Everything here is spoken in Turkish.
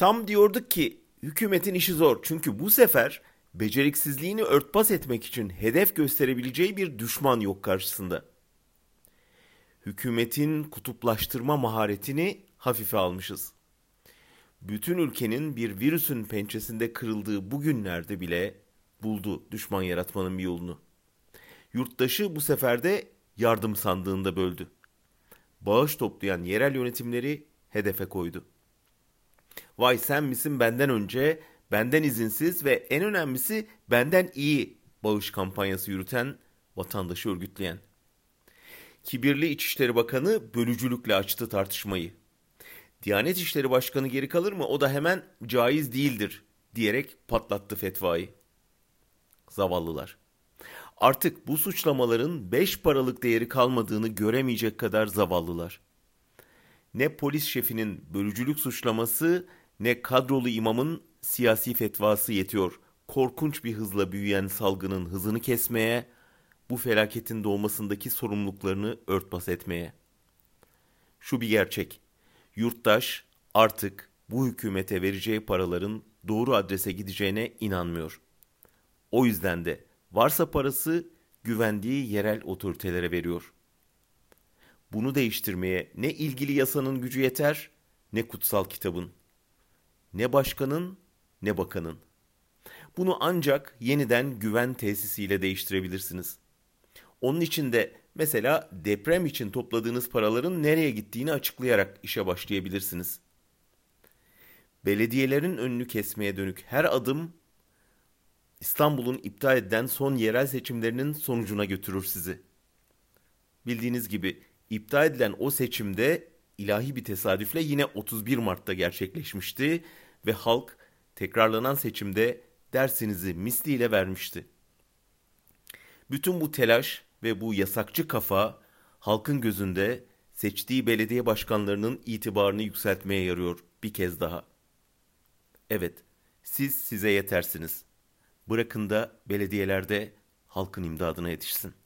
Tam diyorduk ki hükümetin işi zor çünkü bu sefer beceriksizliğini örtbas etmek için hedef gösterebileceği bir düşman yok karşısında. Hükümetin kutuplaştırma maharetini hafife almışız. Bütün ülkenin bir virüsün pençesinde kırıldığı bu günlerde bile buldu düşman yaratmanın bir yolunu. Yurttaşı bu sefer de yardım sandığında böldü. Bağış toplayan yerel yönetimleri hedefe koydu. Vay sen misin benden önce, benden izinsiz ve en önemlisi benden iyi bağış kampanyası yürüten, vatandaşı örgütleyen. Kibirli İçişleri Bakanı bölücülükle açtı tartışmayı. Diyanet İşleri Başkanı geri kalır mı? O da hemen caiz değildir diyerek patlattı fetvayı. Zavallılar. Artık bu suçlamaların beş paralık değeri kalmadığını göremeyecek kadar zavallılar. Ne polis şefinin bölücülük suçlaması ne kadrolu imamın siyasi fetvası yetiyor. Korkunç bir hızla büyüyen salgının hızını kesmeye, bu felaketin doğmasındaki sorumluluklarını örtbas etmeye. Şu bir gerçek. Yurttaş artık bu hükümete vereceği paraların doğru adrese gideceğine inanmıyor. O yüzden de varsa parası güvendiği yerel otoritelere veriyor. Bunu değiştirmeye ne ilgili yasanın gücü yeter ne kutsal kitabın. Ne başkanın ne bakanın. Bunu ancak yeniden güven tesisiyle değiştirebilirsiniz. Onun için de mesela deprem için topladığınız paraların nereye gittiğini açıklayarak işe başlayabilirsiniz. Belediyelerin önünü kesmeye dönük her adım İstanbul'un iptal edilen son yerel seçimlerinin sonucuna götürür sizi. Bildiğiniz gibi iptal edilen o seçimde ilahi bir tesadüfle yine 31 Mart'ta gerçekleşmişti ve halk tekrarlanan seçimde dersinizi misliyle vermişti. Bütün bu telaş ve bu yasakçı kafa halkın gözünde seçtiği belediye başkanlarının itibarını yükseltmeye yarıyor bir kez daha. Evet, siz size yetersiniz. Bırakın da belediyelerde halkın imdadına yetişsin.